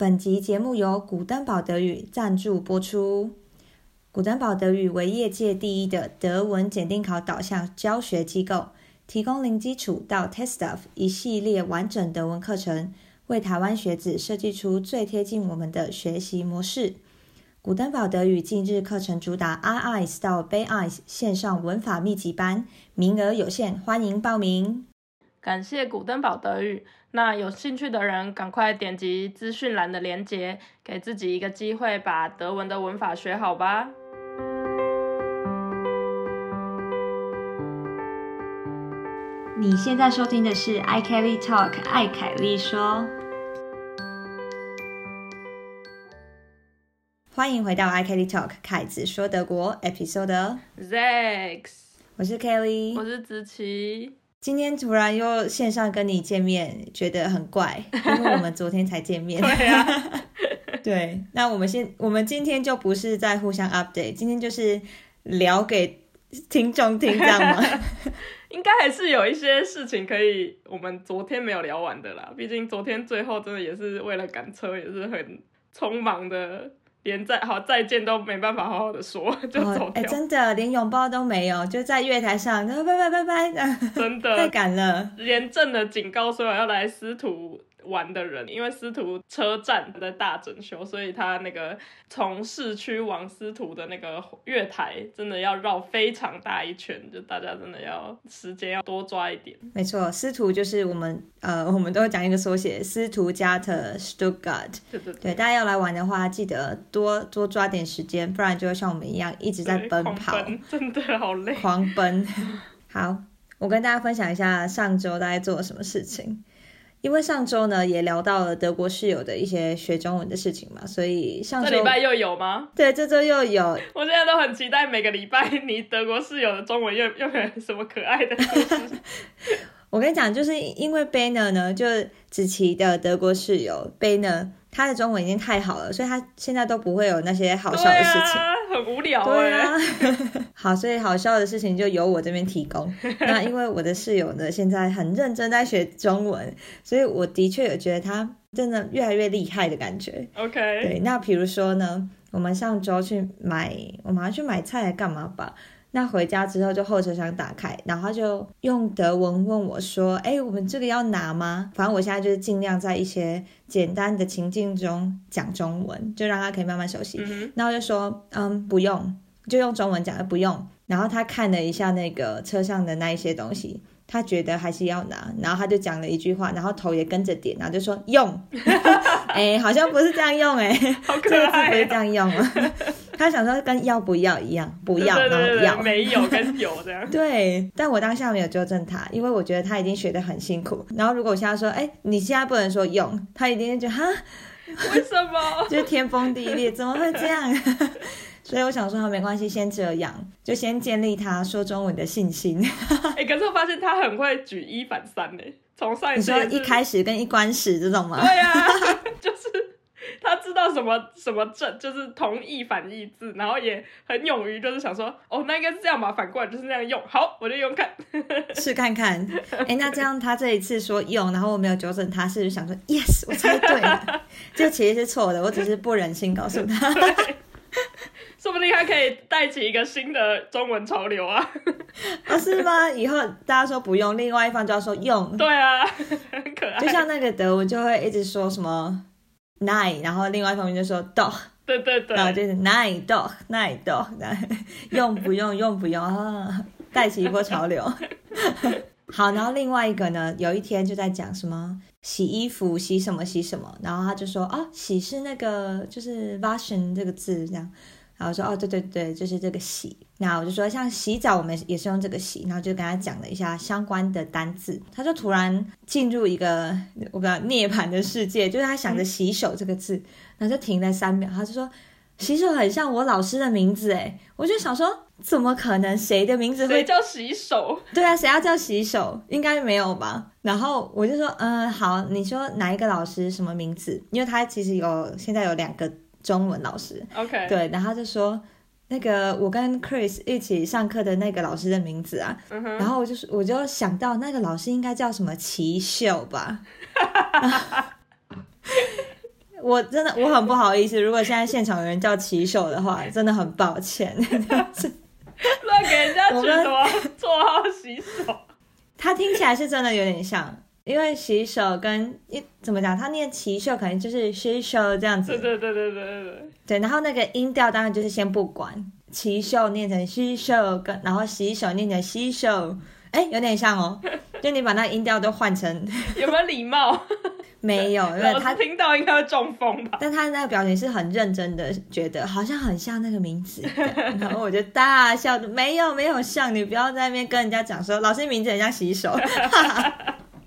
本集节目由古登堡德语赞助播出。古登堡德语为业界第一的德文检定考导向教学机构，提供零基础到 Test of 一系列完整德文课程，为台湾学子设计出最贴近我们的学习模式。古登堡德语近日课程主打 RIS 到 b a y i s 线上文法密集班，名额有限，欢迎报名。感谢古登堡德语。那有兴趣的人，赶快点击资讯栏的链接，给自己一个机会，把德文的文法学好吧。你现在收听的是 i Kelly Talk，艾凯丽说。欢迎回到 i Kelly Talk，凯子说德国 Episode Six。我是 Kelly，我是子琪。今天突然又线上跟你见面，觉得很怪，因为我们昨天才见面。对啊，对，那我们先，我们今天就不是在互相 update，今天就是聊给听众听，这样吗？应该还是有一些事情可以，我们昨天没有聊完的啦。毕竟昨天最后真的也是为了赶车，也是很匆忙的。连再好再见都没办法好好的说，就走掉。真的连拥抱都没有，就在月台上，拜拜拜拜，真的太赶了。连正的警告说要来师徒。玩的人，因为司徒车站在大整修，所以他那个从市区往司徒的那个月台，真的要绕非常大一圈，就大家真的要时间要多抓一点。没错，司徒就是我们 呃，我们都会讲一个缩写，司徒加特 Stuttgart。对对对，大家要来玩的话，记得多多抓点时间，不然就会像我们一样一直在奔跑，真的好累，狂奔。好，我跟大家分享一下上周大概做了什么事情。因为上周呢也聊到了德国室友的一些学中文的事情嘛，所以上周这礼拜又有吗？对，这周又有。我现在都很期待每个礼拜你德国室友的中文又又有什么可爱的故事。我跟你讲，就是因为 Banner 呢，就子琪的德国室友 Banner。他的中文已经太好了，所以他现在都不会有那些好笑的事情，很无聊。对啊，好，所以好笑的事情就由我这边提供。那因为我的室友呢，现在很认真在学中文，所以我的确有觉得他真的越来越厉害的感觉。OK，对，那比如说呢，我们上周去买，我们要去买菜来干嘛吧？那回家之后就后车厢打开，然后他就用德文问我说：“哎，我们这个要拿吗？”反正我现在就是尽量在一些简单的情境中讲中文，就让他可以慢慢熟悉。然后就说：“嗯，不用，就用中文讲，不用。”然后他看了一下那个车上的那一些东西。他觉得还是要拿，然后他就讲了一句话，然后头也跟着点，然后就说用，哎，好像不是这样用，哎，这个字不是这样用啊。他想说跟要不要一样，不要，然后要，没有跟有这样。对，但我当下没有纠正他，因为我觉得他已经学得很辛苦。然后如果我现在说，哎，你现在不能说用，他一定觉得哈，为什么？就是天崩地裂，怎么会这样？所以我想说，好没关系，先这样，就先建立他说中文的信心。哎，可是我发现他很会举一反三呢。从上你说一开始跟一关始这种吗？对呀，就是他知道什么什么正，就是同义反义字，然后也很勇于就是想说，哦，那应该是这样吧，反过来就是那样用。好，我就用看 试看看。哎，那这样他这一次说用，然后我没有纠正他，是不是想说，yes，我猜对了？就其实是错的，我只是不忍心告诉他。说不定还可以带起一个新的中文潮流啊！啊，是吗？以后大家说不用，另外一方就要说用。对啊，很可爱。就像那个德文就会一直说什么 nine，然后另外一方面就说 dog。对对对，然后就是 nine dog nine dog，用不用用不用啊？带起一波潮流。好，然后另外一个呢，有一天就在讲什么洗衣服洗什么洗什么，然后他就说啊，洗是那个就是 wash 这个字这样。然后说哦，对对对，就是这个洗。那我就说像洗澡，我们也是用这个洗。然后就跟他讲了一下相关的单字，他就突然进入一个我不知道涅槃的世界，就是他想着洗手这个字，然后就停了三秒，他就说洗手很像我老师的名字哎，我就想说怎么可能谁的名字会叫洗手？对啊，谁要叫洗手？应该没有吧？然后我就说嗯好，你说哪一个老师什么名字？因为他其实有现在有两个。中文老师，OK，对，然后就说那个我跟 Chris 一起上课的那个老师的名字啊，然后我就我就想到那个老师应该叫什么奇秀吧，我真的我很不好意思，如果现在现场有人叫奇秀的话，真的很抱歉。乱给人家取什么？绰号洗手？他听起来是真的有点像，因为洗手跟一怎么讲，他念奇秀可能就是洗手这样子。对对对对对对对。对，然后那个音调当然就是先不管，奇秀念成洗手，跟然后洗手念成洗手，哎，有点像哦。就你把那音调都换成，有没有礼貌？没有，因为他听到应该会中风吧。但他那个表情是很认真的，觉得好像很像那个名字，然后我就大笑，没有没有像，你不要在那边跟人家讲说老师名字很像洗手，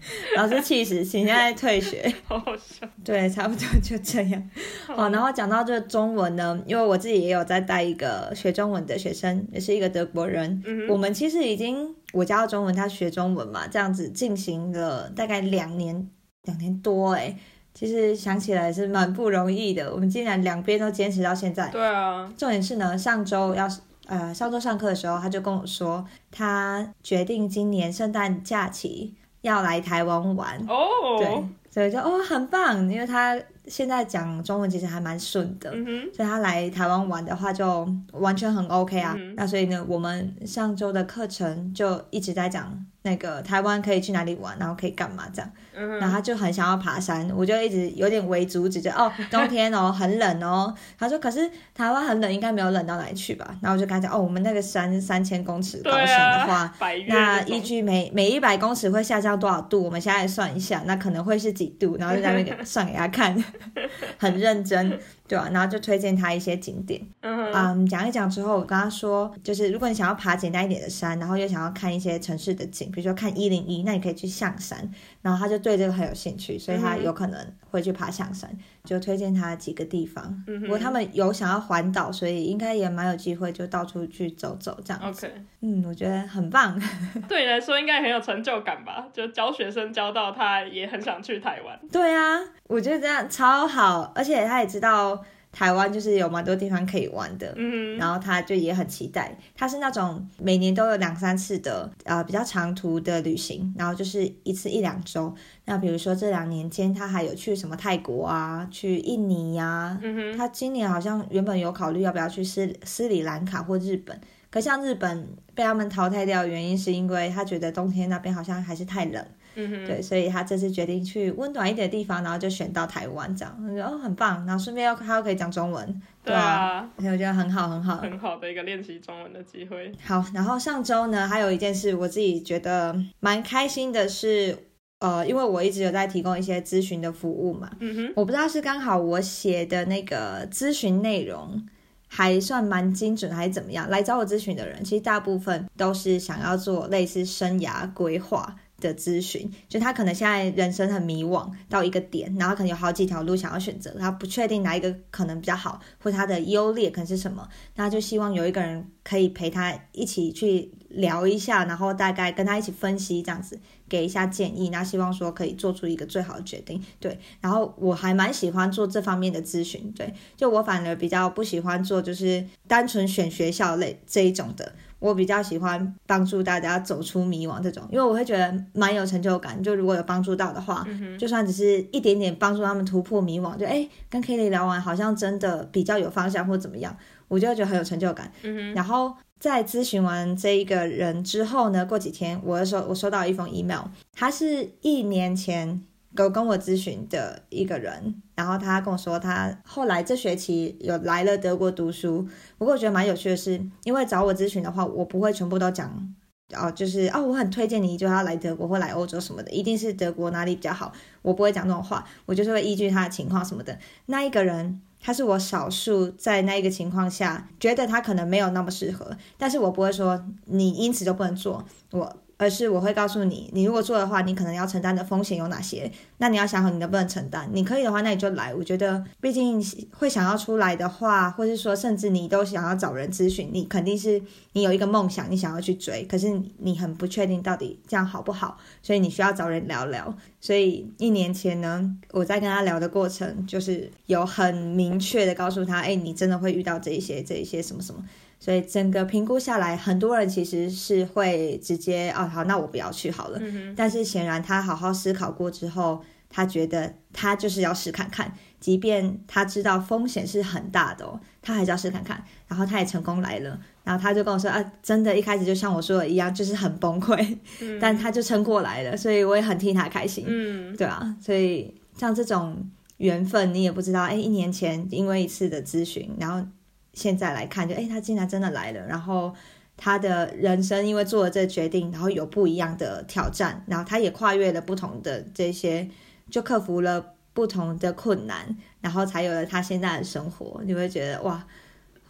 老师气死，请现在退学。好好笑。对，差不多就这样。好，然后讲到这中文呢，因为我自己也有在带一个学中文的学生，也是一个德国人。嗯我们其实已经我教中文，他学中文嘛，这样子进行了大概两年。两年多哎，其实想起来是蛮不容易的。我们竟然两边都坚持到现在。对啊。重点是呢，上周要呃上周上课的时候，他就跟我说，他决定今年圣诞假期要来台湾玩。哦。对，所以就哦很棒，因为他现在讲中文其实还蛮顺的，所以他来台湾玩的话就完全很 OK 啊。那所以呢，我们上周的课程就一直在讲。那个台湾可以去哪里玩，然后可以干嘛这样，然后他就很想要爬山，我就一直有点为阻止，就哦 冬天哦很冷哦，他说可是台湾很冷，应该没有冷到哪里去吧？然后我就跟他讲哦，我们那个山三千公尺高山的话，那依据每每一百公尺会下降多少度，我们现在算一下，那可能会是几度，然后就在那边算给他看，很认真。对啊，然后就推荐他一些景点，嗯，讲一讲之后，我跟他说，就是如果你想要爬简单一点的山，然后又想要看一些城市的景，比如说看一零一，那你可以去象山。然后他就对这个很有兴趣，所以他有可能会去爬象山，就推荐他几个地方。不过他们有想要环岛，所以应该也蛮有机会，就到处去走走这样子。嗯，我觉得很棒。对你来说应该很有成就感吧？就教学生教到他也很想去台湾。对啊，我觉得这样超好，而且他也知道。台湾就是有蛮多地方可以玩的，嗯，然后他就也很期待。他是那种每年都有两三次的，呃，比较长途的旅行，然后就是一次一两周。那比如说这两年间，他还有去什么泰国啊，去印尼呀。嗯哼，他今年好像原本有考虑要不要去斯斯里兰卡或日本，可像日本被他们淘汰掉的原因是因为他觉得冬天那边好像还是太冷。嗯哼，对，所以他这次决定去温暖一点的地方，然后就选到台湾这样，我觉得哦很棒，然后顺便又他又可以讲中文，对啊，所以我觉得很好很好，很好的一个练习中文的机会。好，然后上周呢还有一件事，我自己觉得蛮开心的是，呃，因为我一直有在提供一些咨询的服务嘛，嗯哼，我不知道是刚好我写的那个咨询内容还算蛮精准还是怎么样，来找我咨询的人其实大部分都是想要做类似生涯规划。的咨询，就他可能现在人生很迷惘到一个点，然后可能有好几条路想要选择，他不确定哪一个可能比较好，或他的优劣可能是什么，那就希望有一个人可以陪他一起去聊一下，然后大概跟他一起分析这样子，给一下建议，那希望说可以做出一个最好的决定。对，然后我还蛮喜欢做这方面的咨询，对，就我反而比较不喜欢做就是单纯选学校类这一种的。我比较喜欢帮助大家走出迷惘这种，因为我会觉得蛮有成就感。就如果有帮助到的话，就算只是一点点帮助他们突破迷惘，就哎，跟 Kelly 聊完好像真的比较有方向或怎么样，我就会觉得很有成就感。然后在咨询完这一个人之后呢，过几天我收我收到一封 email，他是一年前。有跟我咨询的一个人，然后他跟我说，他后来这学期有来了德国读书。不过我觉得蛮有趣的是，因为找我咨询的话，我不会全部都讲哦，就是哦，我很推荐你就要来德国或来欧洲什么的，一定是德国哪里比较好，我不会讲这种话，我就是会依据他的情况什么的。那一个人，他是我少数在那一个情况下觉得他可能没有那么适合，但是我不会说你因此就不能做我。而是我会告诉你，你如果做的话，你可能要承担的风险有哪些？那你要想好你能不能承担。你可以的话，那你就来。我觉得，毕竟会想要出来的话，或是说，甚至你都想要找人咨询，你肯定是你有一个梦想，你想要去追，可是你很不确定到底这样好不好，所以你需要找人聊聊。所以一年前呢，我在跟他聊的过程，就是有很明确的告诉他，哎，你真的会遇到这一些、这一些什么什么。所以整个评估下来，很多人其实是会直接哦，好，那我不要去好了。但是显然他好好思考过之后，他觉得他就是要试看看，即便他知道风险是很大的哦，他还是要试看看。然后他也成功来了，然后他就跟我说啊，真的，一开始就像我说的一样，就是很崩溃，但他就撑过来了，所以我也很替他开心。嗯，对啊，所以像这种缘分，你也不知道，哎，一年前因为一次的咨询，然后现在来看，就哎，他竟然真的来了，然后他的人生因为做了这个决定，然后有不一样的挑战，然后他也跨越了不同的这些，就克服了不同的困难，然后才有了他现在的生活。你会觉得哇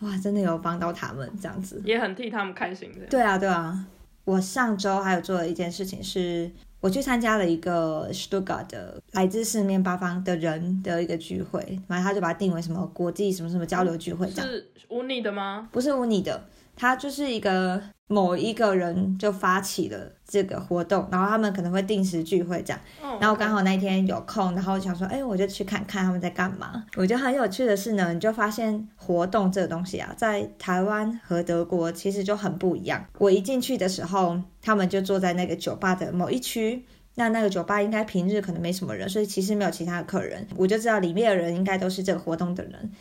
哇，真的有帮到他们这样子。也很替他们开心的。对啊，对啊。我上周还有做了一件事情，是我去参加了一个 Stuttgart 的来自四面八方的人的一个聚会，然后他就把它定为什么国际什么什么交流聚会这样。是无你的吗？不是无你的，它就是一个某一个人就发起了这个活动，然后他们可能会定时聚会这样。哦然后刚好那一天有空，然后我想说，哎，我就去看看他们在干嘛。我觉得很有趣的是呢，你就发现活动这个东西啊，在台湾和德国其实就很不一样。我一进去的时候，他们就坐在那个酒吧的某一区。那那个酒吧应该平日可能没什么人，所以其实没有其他的客人。我就知道里面的人应该都是这个活动的人。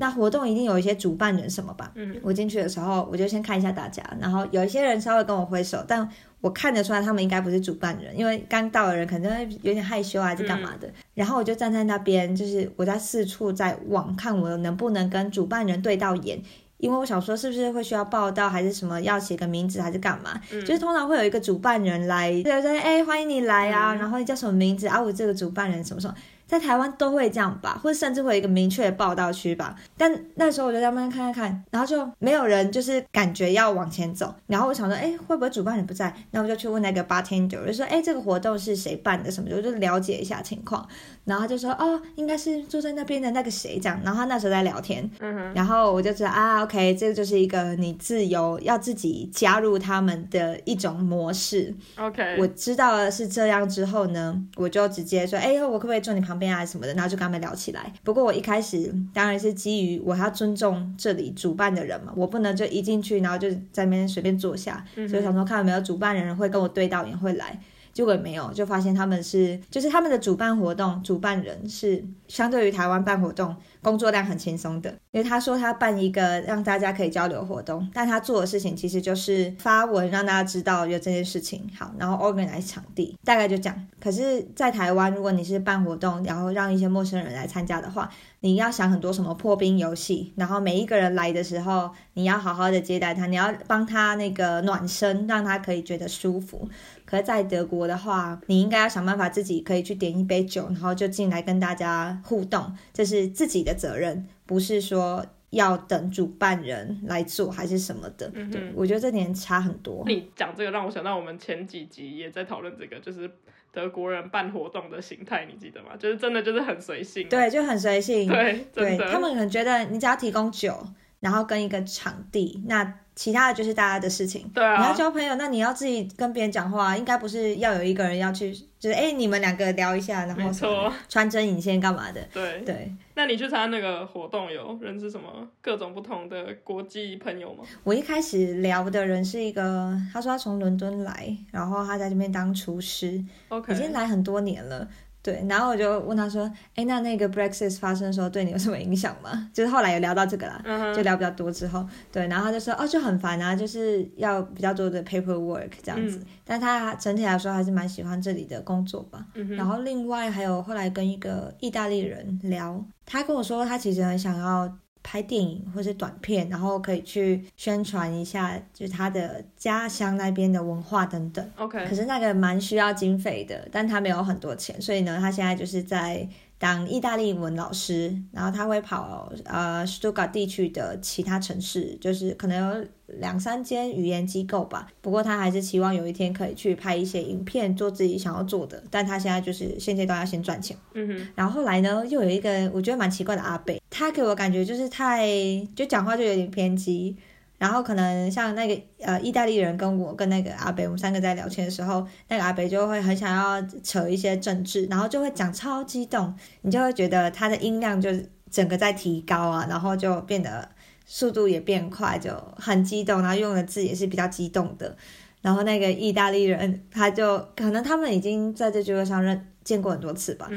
那活动一定有一些主办人什么吧？嗯，我进去的时候，我就先看一下大家，然后有一些人稍微跟我挥手，但我看得出来他们应该不是主办人，因为刚到的人可能会有点害羞啊，还是干嘛的。然后我就站在那边，就是我在四处在望，看我能不能跟主办人对到眼。因为我想说，是不是会需要报道，还是什么要写个名字，还是干嘛？就是通常会有一个主办人来，对对，哎，欢迎你来啊，然后你叫什么名字啊？我这个主办人什么什么。在台湾都会这样吧，或者甚至会有一个明确的报道区吧。但那时候我就在慢慢看看看，然后就没有人就是感觉要往前走。然后我想说，哎，会不会主办人不在？那我就去问那个 bartender，我就说，哎，这个活动是谁办的？什么，我就了解一下情况。然后他就说，哦，应该是坐在那边的那个谁这样。然后他那时候在聊天，嗯，然后我就知道啊，OK，这个就是一个你自由要自己加入他们的一种模式。，OK，我知道了是这样之后呢，我就直接说，哎、我可不可以坐你旁边啊什么的，然后就跟他们聊起来。不过我一开始当然是基于我要尊重这里主办的人嘛，我不能就一进去然后就在那边随便坐下，所以想说看有没有主办人会跟我对到眼会来。结果没有，就发现他们是，就是他们的主办活动，主办人是相对于台湾办活动，工作量很轻松的。因为他说他办一个让大家可以交流活动，但他做的事情其实就是发文让大家知道有这件事情，好，然后 organize 场地，大概就这样。可是，在台湾，如果你是办活动，然后让一些陌生人来参加的话，你要想很多什么破冰游戏，然后每一个人来的时候，你要好好的接待他，你要帮他那个暖身，让他可以觉得舒服。可是，在德国的话，你应该要想办法自己可以去点一杯酒，然后就进来跟大家互动，这是自己的责任，不是说要等主办人来做还是什么的。嗯哼对，我觉得这点差很多。你讲这个让我想到我们前几集也在讨论这个，就是德国人办活动的形态，你记得吗？就是真的就是很随性，对，就很随性。对，对他们可能觉得你只要提供酒，然后跟一个场地，那其他的就是大家的事情。对啊你要交朋友，那你要自己跟别人讲话，应该不是要有一个人要去，就是哎、你们两个聊一下，然后没什么，穿针引线干嘛的？对。对那你去参加那个活动有认识什么各种不同的国际朋友吗？我一开始聊的人是一个，他说他从伦敦来，然后他在这边当厨师，OK，已经来很多年了。对，然后我就问他说：“哎，那那个 Brexit 发生的时候，对你有什么影响吗？”就是后来有聊到这个啦，就聊比较多之后，对，然后他就说：“哦，就很烦啊，就是要比较多的 paperwork 这样子。嗯但他整体来说还是蛮喜欢这里的工作吧。嗯，然后另外还有后来跟一个意大利人聊，他跟我说他其实很想要拍电影或是短片，然后可以去宣传一下，就是他的家乡那边的文化等等。OK，可是那个蛮需要经费的，但他没有很多钱，所以呢，他现在就是在当意大利文老师，然后他会跑呃 Stuttgart 地区的其他城市，就是可能有两三间语言机构吧。不过他还是希望有一天可以去拍一些影片，做自己想要做的。但他现在就是现阶段要先赚钱。嗯哼，然后后来呢，又有一个我觉得蛮奇怪的阿贝，他给我感觉就是太就讲话就有点偏激，然后可能像那个呃意大利人跟我跟那个阿北，我们三个在聊天的时候，那个阿北就会很想要扯一些政治，然后就会讲超激动，你就会觉得他的音量就整个在提高啊，然后就变得速度也变快，就很激动，然后用的字也是比较激动的。然后那个意大利人，他就可能他们已经在这聚会上认见过很多次吧。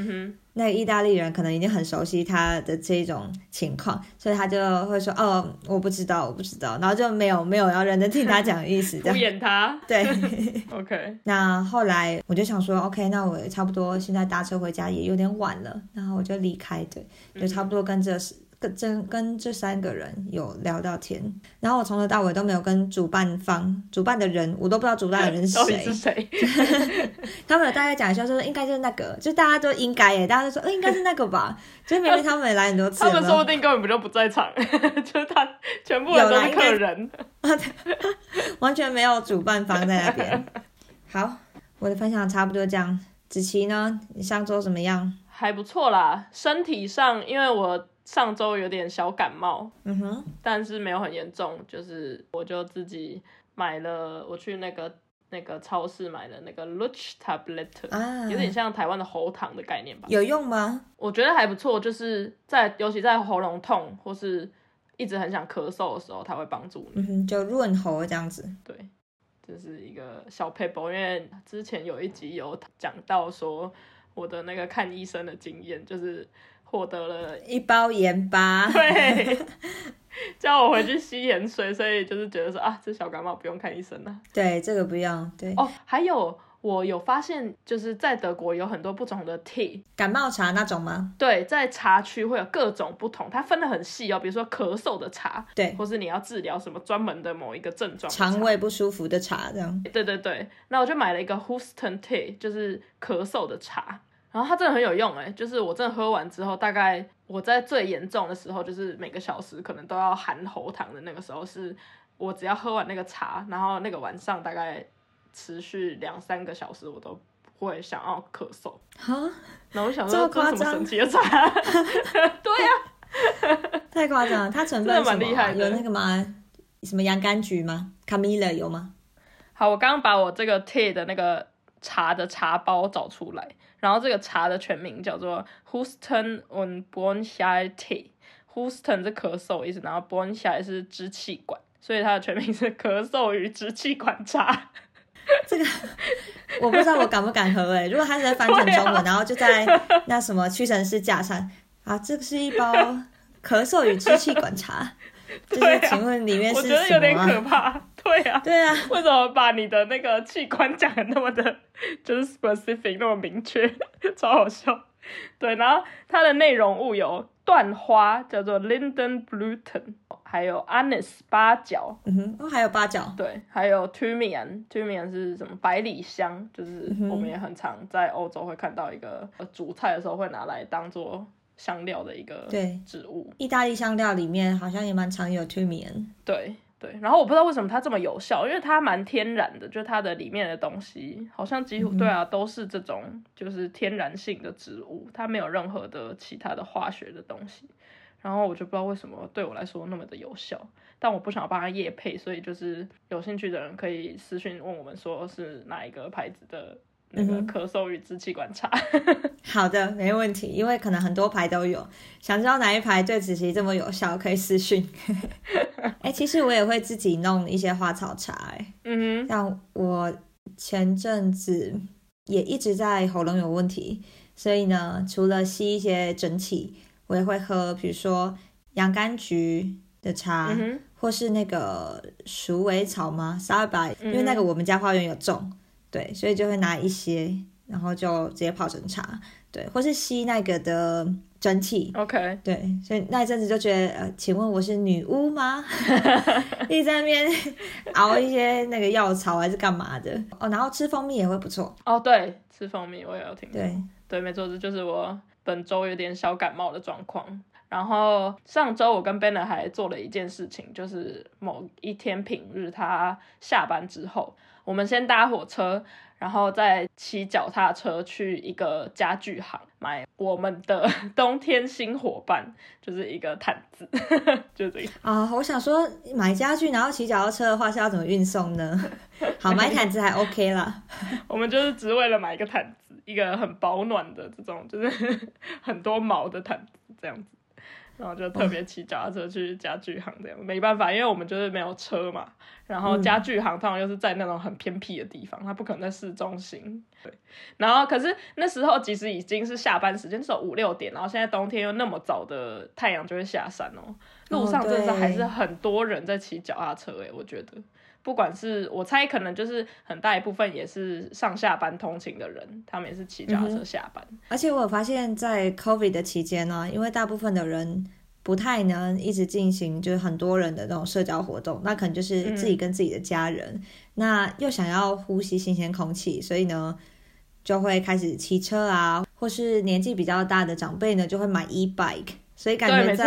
那个意大利人可能已经很熟悉他的这种情况，所以他就会说：“哦，我不知道，我不知道。”然后就没有没有要认真听他讲的意思，敷衍他。对。OK，那后来我就想说，OK，那我差不多现在搭车回家也有点晚了，然后我就离开，对，就差不多跟这跟这跟这三个人有聊到天，然后我从头到尾都没有跟主办方、主办的人，我都不知道主办的人是谁是，谁？他们有大概讲一下，说应该就是那个，就大家都应该耶，大家都说，呃，应该是那个吧，就是明明他们也来很多次，他们说不定根本就不在场，就是他全部人都是客人。完全没有主办方在那边。好，我的分享差不多这样。子琪呢？你上周怎么样？还不错啦，身体上因为我上周有点小感冒，嗯哼，但是没有很严重，就是我就自己买了，我去那个那个超市买了那个 Luch tablet，、啊，有点像台湾的喉糖的概念吧。有用吗？我觉得还不错，就是在尤其在喉咙痛或是一直很想咳嗽的时候，它会帮助你。嗯哼，就润喉这样子。对，这是一个小 paper，因为之前有一集有讲到说我的那个看医生的经验，就是获得了一包盐巴，对，叫我回去吸盐水，所以就是觉得说啊，这小感冒不用看医生了。对，这个不用。对，哦，还有我有发现，就是在德国有很多不同的 tea，感冒茶那种吗？对，在茶区会有各种不同，它分得很细哦，比如说咳嗽的茶，对，或是你要治疗什么专门的某一个症状肠胃不舒服的茶这样。对对对，那我就买了一个 Houston Tea，就是咳嗽的茶，然后它真的很有用哎，就是我真的喝完之后，大概我在最严重的时候，就是每个小时可能都要含喉糖的那个时候，是我只要喝完那个茶，然后那个晚上大概持续两三个小时，我都不会想要咳嗽。哈，然后我想这说，这什么神奇的茶？对呀、太夸张了。它成分蛮厉害的有那个吗？什么洋甘菊吗？卡米勒有吗？好，我刚刚把我这个 tea 的那个茶的茶包找出来，然后这个茶的全名叫做 Houston und Bronchial Tea。Houston 是咳嗽的意思，然后 Bronchial 是支气管，所以它的全名是咳嗽与支气管茶。这个我不知道我敢不敢喝哎、如果它是在翻成中文，啊然后就在那什么屈臣氏架上啊，这个是一包咳嗽与支气管茶，就是请问里面我是觉得有点？可怕。对啊，对啊，为什么把你的那个器官讲的那么的，就是 specific 那么明确，超好笑。对，然后它的内容物有断花，叫做 Linden Bluten，还有 Anise 八角，嗯哼，哦，还有八角，对，还有 Thymian，Thymian 是什么？百里香，就是我们也很常在欧洲会看到一个呃煮菜的时候会拿来当做香料的一个对。植物。意大利香料里面好像也蛮常有 t u m i a n 对对，然后我不知道为什么它这么有效，因为它蛮天然的，就它的里面的东西好像几乎、对啊都是这种就是天然性的植物，它没有任何的其他的化学的东西。然后我就不知道为什么对我来说那么的有效，但我不想要帮它夜配，所以就是有兴趣的人可以私信问我们说是哪一个牌子的那个嗯咳嗽与支气管差。好的，没问题，因为可能很多牌都有，想知道哪一牌对子琪这么有效，可以私讯。哎、其实我也会自己弄一些花草茶、哎，嗯哼，像我前阵子也一直在喉咙有问题，所以呢，除了吸一些整体，我也会喝，比如说洋甘菊的茶，或是那个鼠尾草吗？沙尔白，因嗯为那个我们家花园有种，对，所以就会拿一些，然后就直接泡成茶，对，或是吸那个的蒸汽，，OK，对，所以那一阵子就觉得，呃，请问我是女巫吗？一直在那边 熬一些那个药草还是干嘛的？哦，然后吃蜂蜜也会不错，哦对，吃蜂蜜我也有听过。对，对，没错，这就是我本周有点小感冒的状况。然后上周我跟 Banner 还做了一件事情，就是某一天平日他下班之后，我们先搭火车，然后再骑脚踏车去一个家具行买我们的 冬天新伙伴，就是一个毯子，就这个。啊、我想说买家具然后骑脚踏车的话是要怎么运送呢？好，买毯子还 OK 啦。我们就是只为了买一个毯子，一个很保暖的这种，就是很多毛的毯子这样子。然后就特别骑脚踏车去家具行这样，没办法，因为我们就是没有车嘛。然后家具行通常又是在那种很偏僻的地方，它不可能在市中心。对，然后可是那时候其实已经是下班时间，是五六点，然后现在冬天又那么早的太阳就会下山哦，路上真的是还是很多人在骑脚踏车诶，我觉得。不管是我猜，可能就是很大一部分也是上下班通勤的人，他们也是骑脚踏车下班。而且我发现，在 COVID 的期间呢，因为大部分的人不太能一直进行，就是很多人的那种社交活动，那可能就是自己跟自己的家人，那又想要呼吸新鲜空气，所以呢，就会开始骑车啊，或是年纪比较大的长辈呢，就会买 e bike。所以感觉在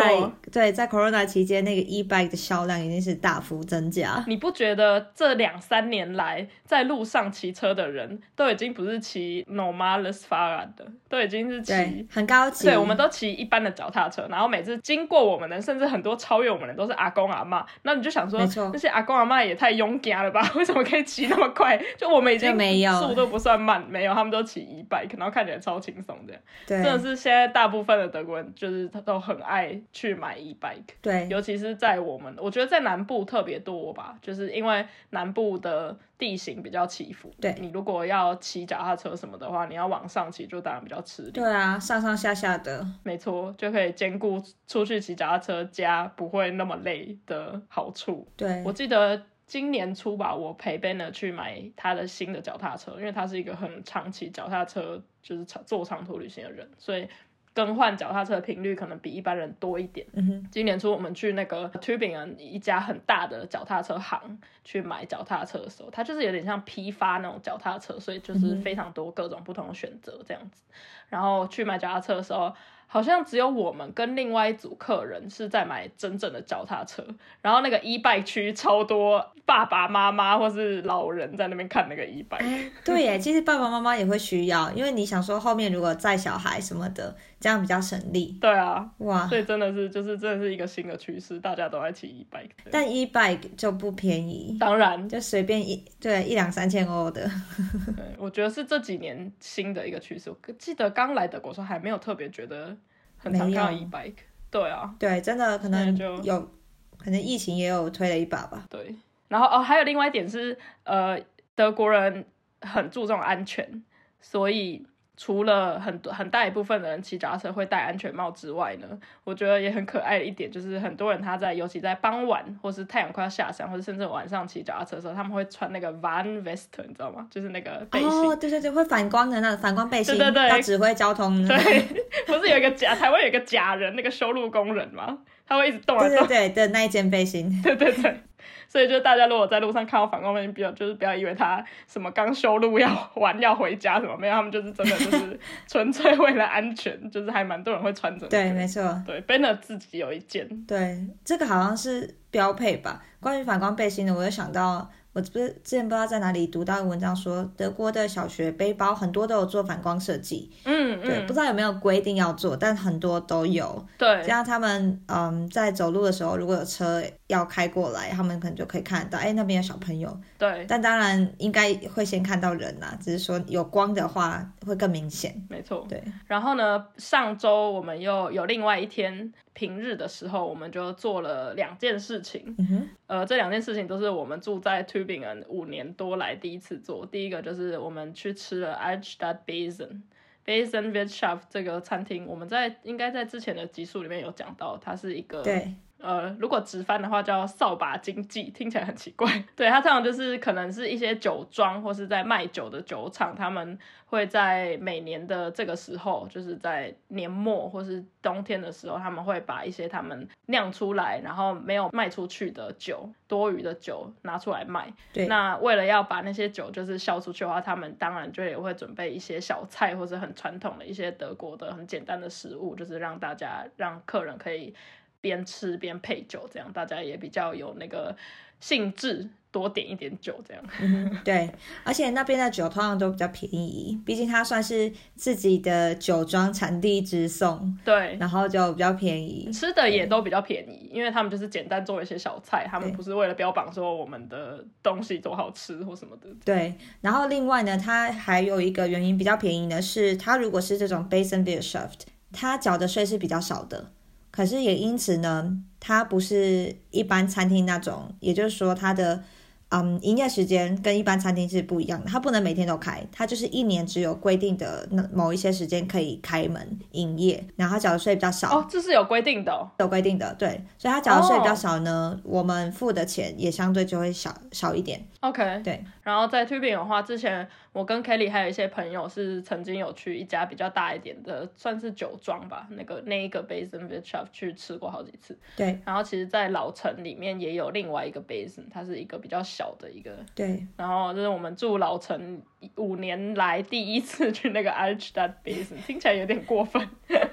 对在 Corona 期间，那个 e bike 的销量一定是大幅增加。你不觉得这两三年来在路上骑车的人都已经不是骑 normalis Fahrrad 的，都已经是骑很高级。对，我们都骑一般的脚踏车，然后每次经过我们的，甚至很多超越我们的都是阿公阿妈。那你就想说，那些阿公阿妈也太勇敢了吧？为什么可以骑那么快？就我们已经速度不算慢，没有，他们都骑 e bike，然后看起来超轻松的。对，真的是现在大部分的德国人就是他都。很爱去买 e bike，对，尤其是在我们，我觉得在南部特别多吧，就是因为南部的地形比较起伏，对你如果要骑脚踏车什么的话，你要往上骑就当然比较吃力。对啊，上上下下的，没错，就可以兼顾出去骑脚踏车加不会那么累的好处。对，我记得今年初吧，我陪 Banner 去买他的新的脚踏车，因为他是一个很长期脚踏车，就是长做长途旅行的人，所以。更换脚踏车的频率可能比一般人多一点。今年初我们去那个 Tubingen 一家很大的脚踏车行去买脚踏车的时候，它就是有点像批发那种脚踏车，所以就是非常多各种不同的选择这样子。然后去买脚踏车的时候。好像只有我们跟另外一组客人是在买真正的脚踏车，然后那个 e bike 区超多爸爸妈妈或是老人在那边看那个 e bike。对耶，其实爸爸妈妈也会需要，因为你想说后面如果载小孩什么的，这样比较省力。对啊，哇，所以真的是就是真的是一个新的趋势，大家都在骑 e bike。但 e bike 就不便宜，当然就随便一对一两三千欧的。对，我觉得是这几年新的一个趋势。我记得刚来德国时候还没有特别觉得。很常看到 e bike，对啊，对，真的可能有，可能疫情也有推了一把吧。对，然后哦，还有另外一点是，呃，德国人很注重安全，所以。除了很多很大一部分的人骑脚踏车会戴安全帽之外呢，我觉得也很可爱的一点就是很多人他在尤其在傍晚或是太阳快要下山或者甚至晚上骑脚踏车的时候，他们会穿那个 van vest，你知道吗？就是那个背心。哦，对对对，会反光的那反光背心，对对对，指挥交通。对，不是有一个假台湾有一个假人，那个修路工人吗？他会一直动来动。对对对，的那一件背心。对对对。所以就大家如果在路上看到反光背心，不要就是不要以为他什么刚修路要完要回家什么，没有，他们就是真的就是纯粹为了安全，就是还蛮多人会穿着。对，没错。对，Banner 自己有一件。对，这个好像是标配吧。关于反光背心的，我就想到。我不是之前不知道在哪里读到文章说，德国的小学背包很多都有做反光设计。嗯对，不知道有没有规定要做，但很多都有。对，这样他们嗯在走路的时候，如果有车要开过来，他们可能就可以看到，哎，那边有小朋友。对，但当然应该会先看到人呐，只是说有光的话会更明显。没错。对，然后呢，上周我们又有另外一天。平日的时候，我们就做了两件事情。呃，这两件事情都是我们住在 Tubingen 五年多来第一次做。第一个就是我们去吃了 a c h d a t Basin Basin Wirtschaft 这个餐厅，我们在应该在之前的集数里面有讲到，它是一个对。呃，如果直翻的话叫扫把经济，听起来很奇怪。对，它通常就是可能是一些酒庄或是在卖酒的酒厂，他们会在每年的这个时候，就是在年末或是冬天的时候，他们会把一些他们酿出来然后没有卖出去的酒，多余的酒拿出来卖。对，那为了要把那些酒就是销出去的话，他们当然就也会准备一些小菜或者很传统的一些德国的很简单的食物，就是让大家让客人可以。边吃边配酒，这样大家也比较有那个兴致，多点一点酒这样。对，而且那边的酒通常都比较便宜，毕竟它算是自己的酒庄产地直送。对，然后就比较便宜，吃的也都比较便宜，因为他们就是简单做一些小菜，他们不是为了标榜说我们的东西多好吃或什么的。对，然后另外呢，它还有一个原因比较便宜的是，它如果是这种 Basin Beer shift，它缴的税是比较少的。可是也因此呢，它不是一般餐厅那种，也就是说它的。嗯，营业时间跟一般餐厅是不一样的，它不能每天都开，它就是一年只有规定的那某一些时间可以开门营业，然后缴的税比较少。哦，这是有规定的，有规定的，对，所以它缴的税比较少呢，我们付的钱也相对就会少少一点。OK，对。然后在 Tubing 的话，之前我跟 Kelly 还有一些朋友是曾经有去一家比较大一点的，算是酒庄吧，那个那一个 Basin v i t h 去吃过好几次。对。然后其实，在老城里面也有另外一个 Basin，它是一个比较小的一个。对。然后就是我们住老城五年来第一次去那个 Archstad Basin，听起来有点过分。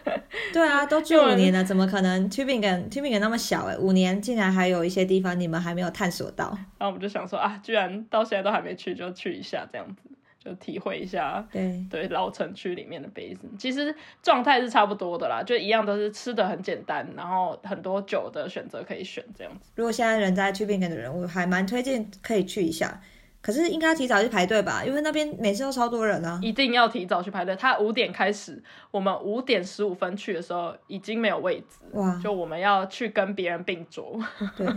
对啊，都住五年了，怎么可能 Tubing Tubing 那么小哎？五年竟然还有一些地方你们还没有探索到。然后我们就想说啊，居然。到现在都还没去，就去一下这样子，就体会一下。对对，老城区里面的杯子，其实状态是差不多的啦，就一样都是吃的很简单，然后很多酒的选择可以选这样子。如果现在人在去宾馆的人，我还蛮推荐可以去一下。可是应该提早去排队吧，因为那边每次都超多人啊。一定要提早去排队。他五点开始，我们五点十五分去的时候已经没有位置，哇！就我们要去跟别人并桌。对。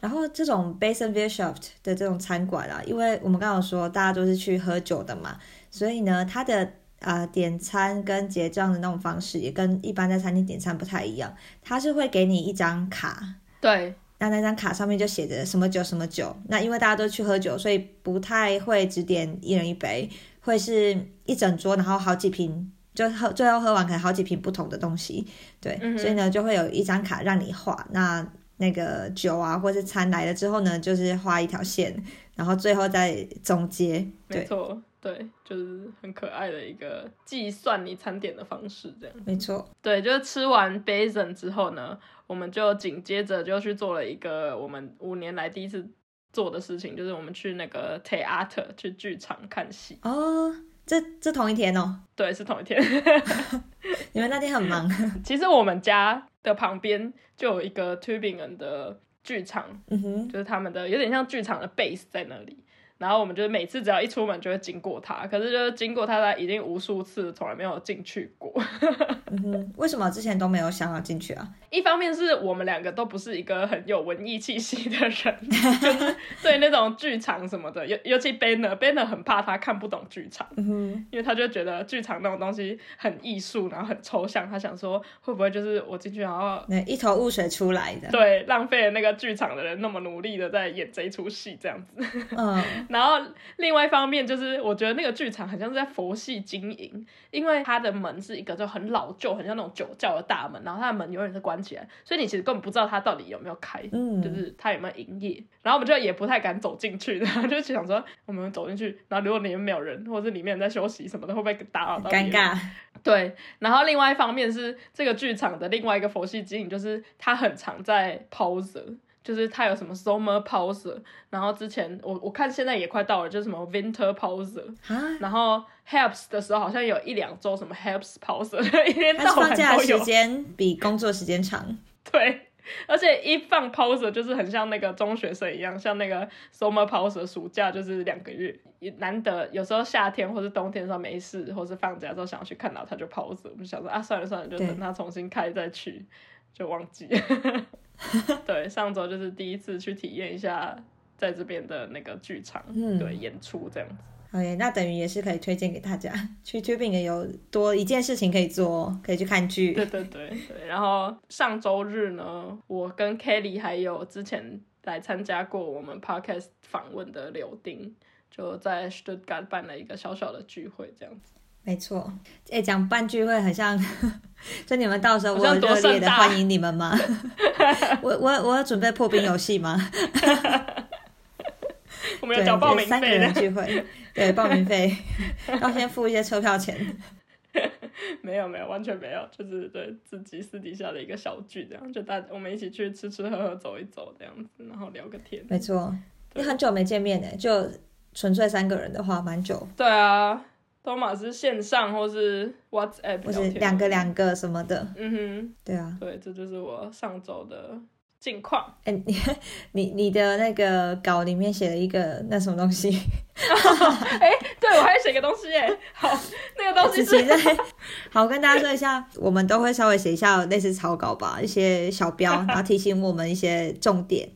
然后这种 Basin v i s h o f t 的这种餐馆啊，因为我们刚刚说大家都是去喝酒的嘛，所以呢，它的啊点餐跟结账的那种方式也跟一般在餐厅点餐不太一样。它是会给你一张卡，对，那那张卡上面就写着什么酒什么酒。那因为大家都去喝酒，所以不太会只点一人一杯，会是一整桌，然后好几瓶，就喝最后喝完可能好几瓶不同的东西。对，所以呢就会有一张卡让你画。那那个酒啊，或是餐来了之后呢，就是画一条线，然后最后再总结。没错，对，就是很可爱的一个计算你餐点的方式，这样。没错，对，就是吃完 basin 之后呢，我们就紧接着就去做了一个我们五年来第一次做的事情，就是我们去那个 theater 去剧场看戏。哦，这这同一天哦？对，是同一天。你们那天很忙。其实我们家的旁边就有一个 Tubingen 的剧场，嗯哼，就是他们的有点像剧场的 base 在那里。然后我们就是每次只要一出门就会经过它，可是就是经过它，它已经无数次从来没有进去过。嗯哼，为什么之前都没有想要进去啊？一方面是我们两个都不是一个很有文艺气息的人，就是对那种剧场什么的，尤尤其 Banner，Banner 很怕他看不懂剧场，嗯哼，因为他就觉得剧场那种东西很艺术，然后很抽象，他想说会不会就是我进去然后一头雾水出来的，对，浪费了那个剧场的人那么努力的在演这一出戏这样子，嗯。然后另外一方面就是，我觉得那个剧场很像是在佛系经营，因为它的门是一个就很老旧，很像那种酒窖的大门，然后它的门永远是关起来，所以你其实根本不知道它到底有没有开，嗯，就是它有没有营业。然后我们就也不太敢走进去，然后就想说我们走进去，然后如果里面没有人，或者是里面人在休息什么的，会不会打扰到？尴尬。对。然后另外一方面是这个剧场的另外一个佛系经营，就是它很常在 pause。就是它有什么 summer pause，然后之前我我看现在也快到了，就是什么 winter pause，然后 helps 的时候好像有一两周什么 helps pause，一天到晚都有。时间比工作时间长。对，而且一放 pause 就是很像那个中学生一样，像那个 summer pause 暑假就是两个月，难得有时候夏天或是冬天的时候没事，或是放假的时候想要去看到他就 pause，我们想说啊算了算了，就等他重新开再去，就忘记。对，上周就是第一次去体验一下在这边的那个剧场，对演出这样子。OK，那等于也是可以推荐给大家，去 Tubing 有多一件事情可以做，可以去看剧。对对对对。然后上周日呢，我跟 Kelly 还有之前来参加过我们 Podcast 访问的柳丁，就在 Stuttgart 办了一个小小的聚会，这样子。没错，哎，讲半句会很像，就你们到时候我热烈的欢迎你们吗？我我我要准备破冰游戏吗？我们要交报名费三个人聚会，对，报名费要先付一些车票钱。没有没有，完全没有，就是对自己私底下的一个小聚，这样就大我们一起去吃吃喝喝走一走这样子，然后聊个天。没错，你很久没见面呢，就纯粹三个人的话，蛮久。对啊。都马是线上或是 WhatsApp，或是两个两个什么的。嗯哼，对啊，对，这就是我上周的近况。哎，你 你你的那个稿里面写了一个那什么东西？哎，对对，我还写个东西耶。好，那个东西是在，好，跟大家说一下，我们都会稍微写一下类似草稿吧，一些小标，然后提醒我们一些重点。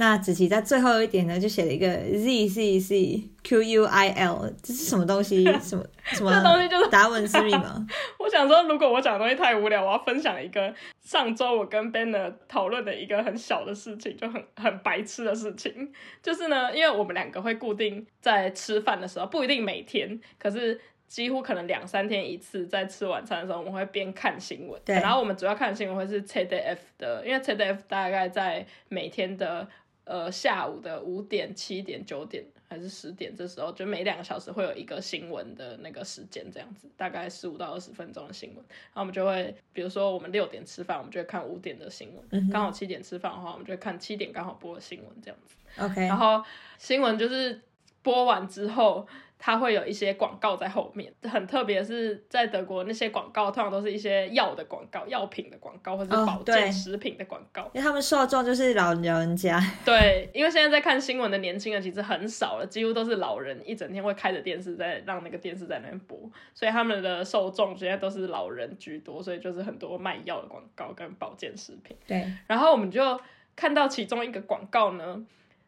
那子琪在最后一点呢，就写了一个 Z Z Z Q U I L，这是什么东西？什 么什么？这东西就是达文西密码。我想说，如果我讲的东西太无聊，我要分享一个上周我跟 Banner 讨论的一个很小的事情，就很很白痴的事情。就是呢，因为我们两个会固定在吃饭的时候，不一定每天，可是几乎可能两三天一次，在吃晚餐的时候，我们会边看新闻。对然后我们主要看的新闻会是 TDF 的，因为 TDF 大概在每天的呃下午的五点、七点、九点还是十点，这时候就每两个小时会有一个新闻的那个时间，这样子大概十五到二十分钟的新闻。然后我们就会，比如说我们六点吃饭，我们就会看五点的新闻；刚、好七点吃饭的话，我们就会看七点刚好播的新闻这样子。OK，然后新闻就是播完之后，它会有一些广告在后面。很特别的是，在德国那些广告通常都是一些药的广告、药品的广告，或者是哦保健食品的广告。因为他们受众就是老人家，对，因为现在在看新闻的年轻人其实很少了，几乎都是老人，一整天会开着电视在让那个电视在那边播，所以他们的受众现在都是老人居多，所以就是很多卖药的广告跟保健食品。对，然后我们就看到其中一个广告呢，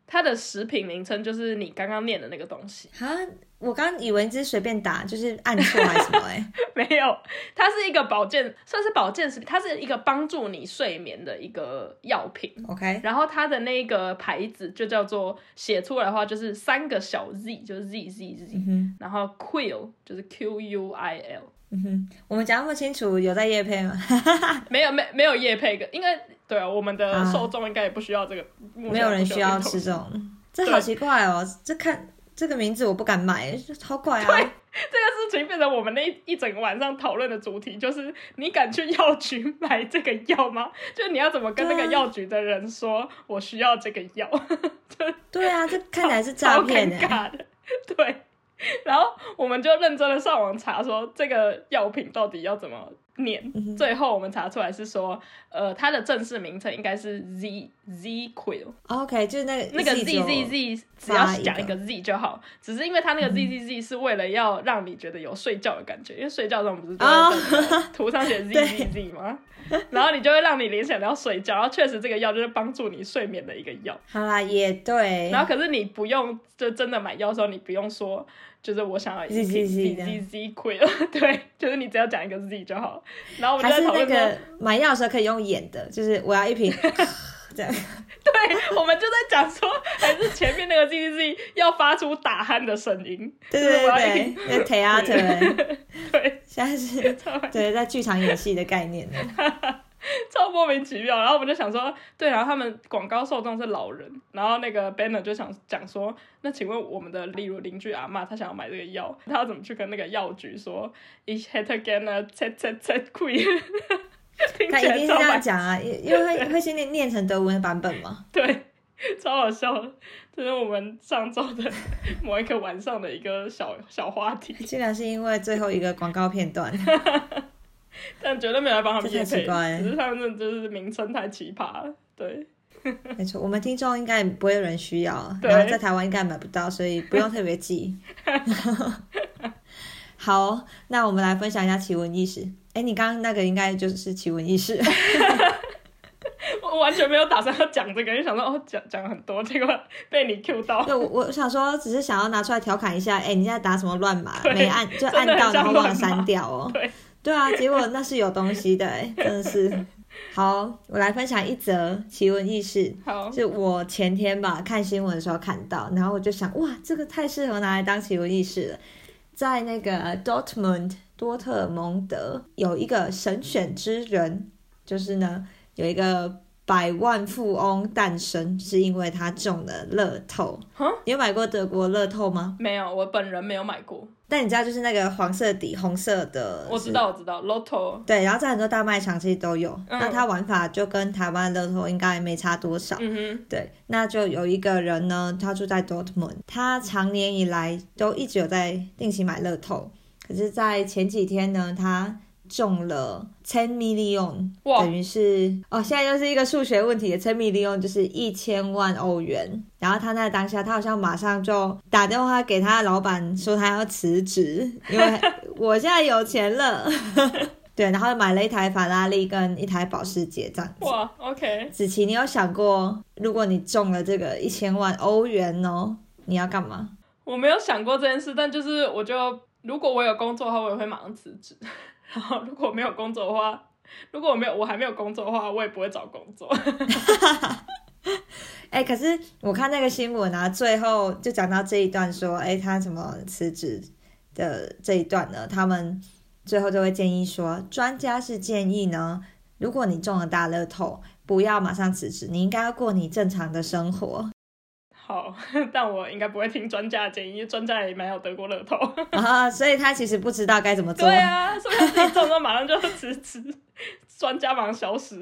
它的食品名称就是你刚刚念的那个东西，啊，我刚以为你只是随便打，就是按错还是什么、欸？哎，没有，它是一个保健，算是保健食品，它是一个帮助你睡眠的一个药品。OK，然后它的那个牌子就叫做写出来的话就是三个小 Z，就是 Z Z Z，、嗯然后 Quill 就是 Q U I L，嗯哼，我们讲那么清楚，有在夜配吗？没有没没有夜配个，应该对啊，我们的啊受众应该也不需要这个，没有人需要吃这这种，这好奇怪哦。这看这个名字我不敢买，好怪啊。这个事情变成我们那一一整个晚上讨论的主题，就是你敢去药局买这个药吗？就是你要怎么跟那个药局的人说我需要这个药？对啊，这看起来是诈骗超尴哎。尬的，对。然后我们就认真的上网查，说这个药品到底要怎么念。嗯最后我们查出来是说，呃，它的正式名称应该是 Z Z Quill，OK，就是那个那个 Z Z Z 只要讲一个 Z 就好。只是因为它那个 Z Z Z 是为了要让你觉得有睡觉的感觉，因为睡觉的时候不是图上写 Z Z Z 吗？然后你就会让你联想到睡觉，然后确实这个药就是帮助你睡眠的一个药。好啦，也对。然后可是你不用，就真的买药的时候，你不用说，就是我想要一 Z Z Z Z 的 Z Z Quill，对，就是你只要讲一个 Z 就好。然后我们在讨论说，是那个买药的时候可以用演的，就是我要一瓶 这样。对，我们就在讲说，还是前面那个 Z Z Z 要发出打鼾的声音，对就是对对 theater，欸对，现在是对在剧场演戏的概念呢。超莫名其妙。然后我们就想说，对，然后他们广告受众是老人，然后那个 banner 就想讲说，那请问我们的例如邻居阿妈，她想要买这个药，她要怎么去跟那个药局说？Ich hätte gerne Z Z Z Queen，听起他一定是这样讲啊，因因为会会先念念成德文的版本嘛。对，超好笑的。这是我们上周的某一个晚上的一个小小话题，竟然是因为最后一个广告片段，但绝对没有来帮他们这太业配奇怪，只是他们就是名称太奇葩了。对，没错，我们听众应该也不会有人需要，对然后在台湾应该买不到，所以不用特别记。好，那我们来分享一下奇闻异事。哎，你刚刚那个应该就是奇闻异事，我完全没有打算要讲这个，因为想说哦讲讲很多，结果被你 Q 到。对，我我想说，只是想要拿出来调侃一下。哎，你现在打什么乱码？对没按就按到，然后忘了删掉哦。对，对啊，结果那是有东西的，哎，真的是。好，我来分享一则奇闻异事。好，是我前天吧看新闻的时候看到，然后我就想，哇，这个太适合拿来当奇闻异事了。在那个 Dortmund 多特蒙德有一个神选之人，就是呢有一个百万富翁诞生，是因为他中了乐透。你有买过德国乐透吗？没有，我本人没有买过。但你知道就是那个黄色底红色的，我知道，我知道，Lotto，对，然后在很多大卖场其实都有。嗯那它玩法就跟台湾乐透应该没差多少。嗯对，那就有一个人呢，他住在 Dortmund，他常年以来都一直有在定期买乐透，可是，在前几天呢，他中了 ten million，等于是哦，现在又是一个数学问题，ten million 就是一千万欧元。然后他那当下，他好像马上就打电话给他的老板说他要辞职，因为我现在有钱了。对，然后买了一台法拉利跟一台保时捷这样子。哇，OK，子琪，你有想过，如果你中了这个一千万欧元哦，你要干嘛？我没有想过这件事，但就是我就如果我有工作的话，我也会马上辞职。然后如果没有工作的话，如果我没有我还没有工作的话，我也不会找工作。哎、可是我看那个新闻啊，最后就讲到这一段说，哎、他怎么辞职的这一段呢？他们最后就会建议说，专家是建议呢，如果你中了大乐透，不要马上辞职，你应该要过你正常的生活好，但我应该不会听专家的建议，因为专家也没有得过乐透。啊。所以他其实不知道该怎么做，对啊，所以他自己中了马上就辞职，专家马上消失。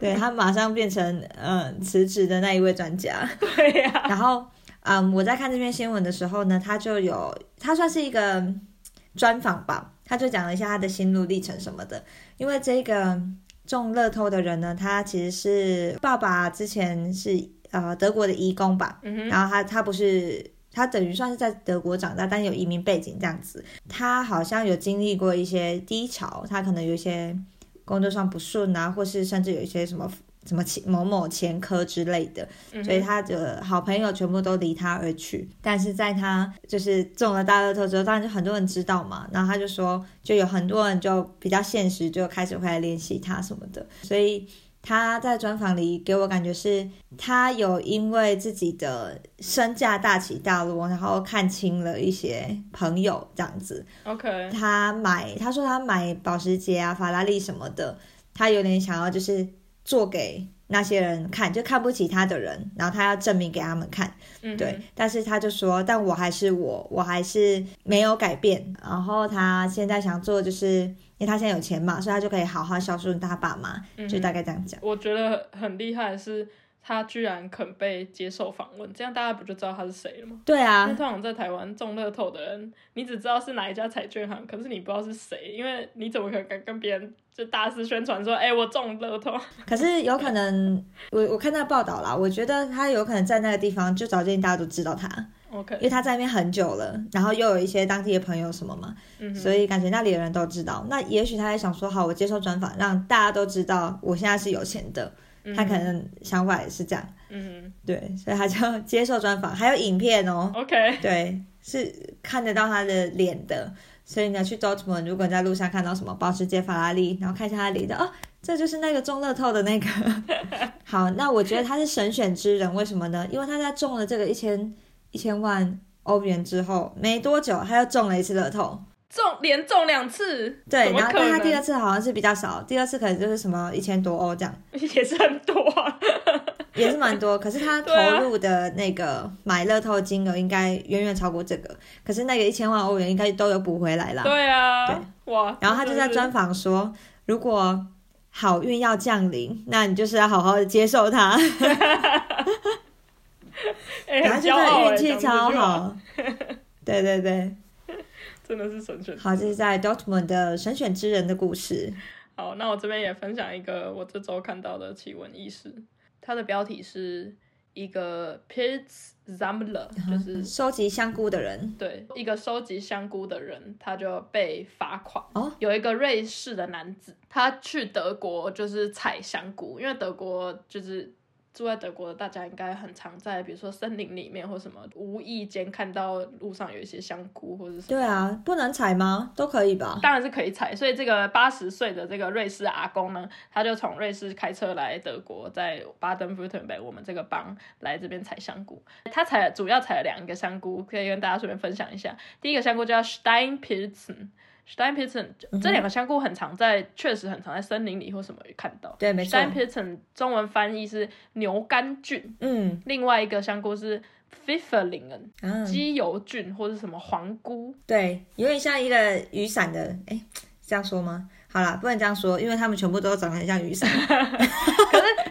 对他马上变成嗯辞职的那一位专家。对呀、然后，嗯，我在看这篇新闻的时候呢，他就有，他算是一个专访吧，他就讲了一下他的心路历程什么的。因为这个中乐透的人呢，他其实是爸爸之前是呃德国的移工吧，嗯，然后他他不是。他等于算是在德国长大，但有移民背景这样子。他好像有经历过一些低潮，他可能有一些工作上不顺啊，或是甚至有一些什么什么前某某前科之类的。嗯所以他的好朋友全部都离他而去。但是在他就是中了大乐透之后，当然就很多人知道嘛，然后他就说，就有很多人就比较现实，就开始会来联系他什么的。所以他在专访里给我感觉是，他有因为自己的身价大起大落，然后看清了一些朋友这样子。OK，他买，他说他买保时捷啊、法拉利什么的，他有点想要就是做给那些人看，就看不起他的人，然后他要证明给他们看，嗯对。但是他就说，但我还是我，我还是没有改变。然后他现在想做，就是因为他现在有钱嘛，所以他就可以好好孝顺他爸妈，嗯就大概这样讲。我觉得很厉害的是，他居然肯被接受访问，这样大家不就知道他是谁了吗？对啊通常在台湾中乐透的人，你只知道是哪一家彩券行，可是你不知道是谁，因为你怎么可能跟跟别人就大肆宣传说，哎、我中乐透？可是有可能，我我看那个报道啦，我觉得他有可能在那个地方就早就大家都知道他，OK，因为他在那边很久了，然后又有一些当地的朋友什么嘛，嗯，所以感觉那里的人都知道。那也许他在想说，好，我接受专访，让大家都知道我现在是有钱的。他可能想法也是这样，嗯对，所以他就 接受专访，还有影片哦，，OK，对，是看得到他的脸的。所以呢，去 Dortmund，如果你在路上看到什么保时捷、法拉利，然后看一下他的脸的，哦，这就是那个中乐透的那个。好，那我觉得他是神选之人，为什么呢？因为他在中了这个一千一千万欧元之后，没多久他又中了一次乐透。中连中两次，对，然后但他第二？次好像是比较少，第二次可能就是什么一千多欧这样，也是很多、啊，也是蛮多。可是他投入的那个买乐透金额应该远远超过这个，可是那个一千万欧元应该都有补回来啦。对啊，对哇，然后他就在专访说，如果好运要降临，那你就是要好好的接受它，哎、然后就很骄傲哎是运气超好。对对对，真的是神选。好，这是在 Dortmund 的神选之人的故事。好，那我这边也分享一个我这周看到的奇闻异事，它的标题是一个 Pilz Sammler，就是收集香菇的人，对一个收集香菇的人，他就被罚款。哦，有一个瑞士的男子，他去德国就是采香菇，因为德国就是住在德国的大家应该很常在，比如说森林里面或什么，无意间看到路上有一些香菇或者是什么。对啊，不能采吗？都可以吧？当然是可以采，所以这个八十岁的这个瑞士阿公呢，他就从瑞士开车来德国，在巴登符特贝我们这个邦来这边采香菇。他采主要采了两个香菇，可以跟大家顺便分享一下。第一个香菇叫 Steinpilzen。Steinpilzen 这两个香菇很常在，确实很常在森林里或什么看到。对，没错。Steinpilzen 中文翻译是牛肝菌，嗯另外一个香菇是 Pfifferlingen 嗯，鸡油菌或是什么黄菇。对，有点像一个雨伞的，哎，这样说吗？好啦，不能这样说，因为他们全部都长得很像雨伞。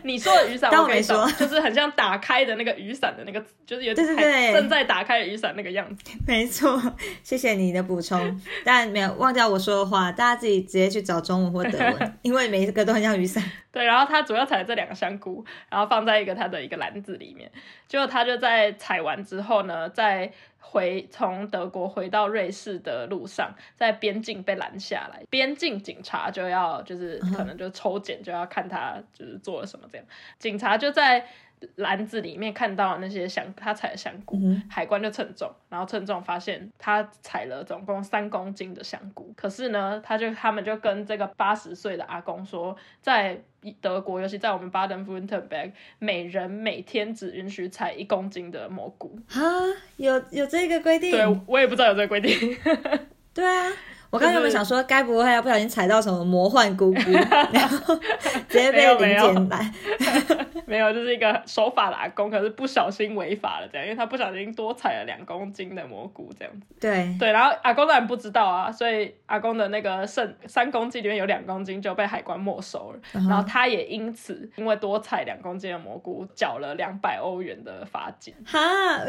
你说的雨伞但我没说就是很像打开的那个雨伞的那个，就是有对对还对正在打开的雨伞那个样子。没错，谢谢你的补充，但没有忘掉我说的话，大家自己直接去找中文或德文，因为每一个都很像雨伞。对，然后他主要采了这两个香菇，然后放在一个他的一个篮子里面。结果他就在采完之后呢，在回从德国回到瑞士的路上，在边境被拦下来，边境警察就要就是可能就抽检，就要看他就是做了什么这样。警察就在篮子里面看到那些香他采的香菇，嗯海关就称重，然后称重发现他采了总共三公斤的香菇，可是呢，他就他们就跟这个八十岁的阿公说，在德国，尤其在我们巴登符特 berg，每人每天只允许采一公斤的蘑菇。啊，有有这个规定？对我也不知道有这个规定，对啊，我刚刚有想说，该不会要不小心踩到什么魔幻菇菇，然后直接被零没有检来？没有，就是一个守法的阿公，可是不小心违法了这样，因为他不小心多采了两公斤的蘑菇这样子。对，对，然后阿公当然不知道啊，所以阿公的那个剩三公斤里面有两公斤就被海关没收了，然后他也因此因为多采两公斤的蘑菇，缴了两百欧元的罚金，哈，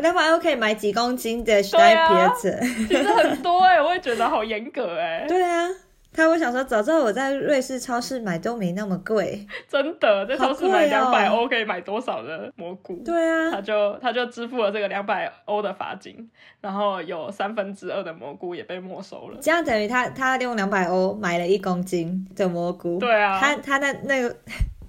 两百欧可以买几公斤的 e 啊 p 子？其实很多哎、我也觉得好严格哎、对啊，他我想说，早知道我在瑞士超市买都没那么贵。真的在超市买两百欧可以买多少的蘑菇？对啊，他就他就支付了这个两百欧的罚金，然后有三分之二的蘑菇也被没收了。这样等于他他用两百欧买了一公斤的蘑菇。对啊他他那那个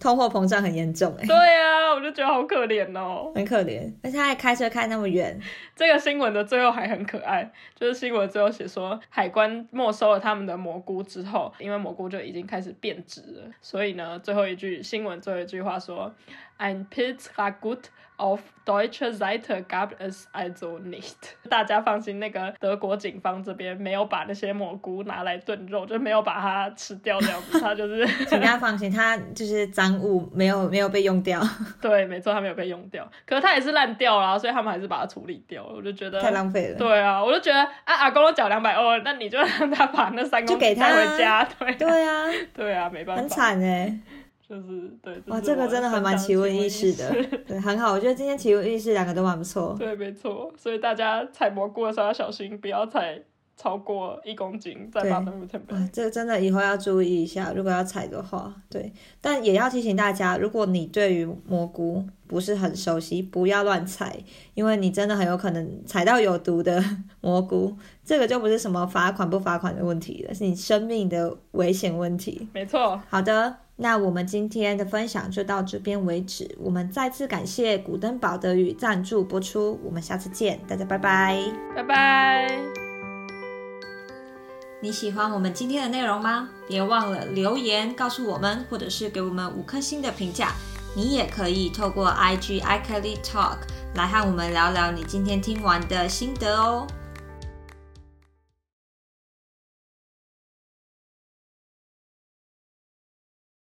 通货膨胀很严重哎、对啊，我就觉得好可怜哦。很可怜，而且他还开车开那么远。这个新闻的最后还很可爱，就是新闻最后写说，海关没收了他们的蘑菇之后，因为蘑菇就已经开始变质了，所以呢，最后一句新闻最后一句话说，Ein Pizzagut auf deutscher Seite gab es also nicht。大家放心，那个德国警方这边没有把那些蘑菇拿来炖肉，就没有把它吃掉这样子，他就是 请大家放心，它就是赃物，没有没有被用掉，对，没错，他没有被用掉，可是它也是烂掉了啊，所以他们还是把它处理掉了。我就觉得太浪费了。对啊，我就觉得啊，阿公都缴两百欧了，那你就让他把那三公就给他带回家，对对啊，对啊，没办法，很惨哎、就是对，哇，是这个真的还蛮奇闻异事的对，很好。我觉得今天奇闻异事两个都蛮不错。对，没错，所以大家采蘑菇的时候要小心，不要采超过一公斤，在对巴登符特哇 berg。，这个真的以后要注意一下，如果要采的话，对，但也要提醒大家，如果你对于蘑菇不是很熟悉，不要乱踩，因为你真的很有可能踩到有毒的 蘑菇，这个就不是什么罚款不罚款的问题了，是你生命的危险问题。没错，好的，那我们今天的分享就到这边为止。我们再次感谢古登堡德语赞助播出，我们下次见，大家拜拜。拜拜。你喜欢我们今天的内容吗？别忘了留言告诉我们，或者是给我们五颗星的评价。你也可以透过 IG iKelly Talk 来和我们聊聊你今天听完的心得哦。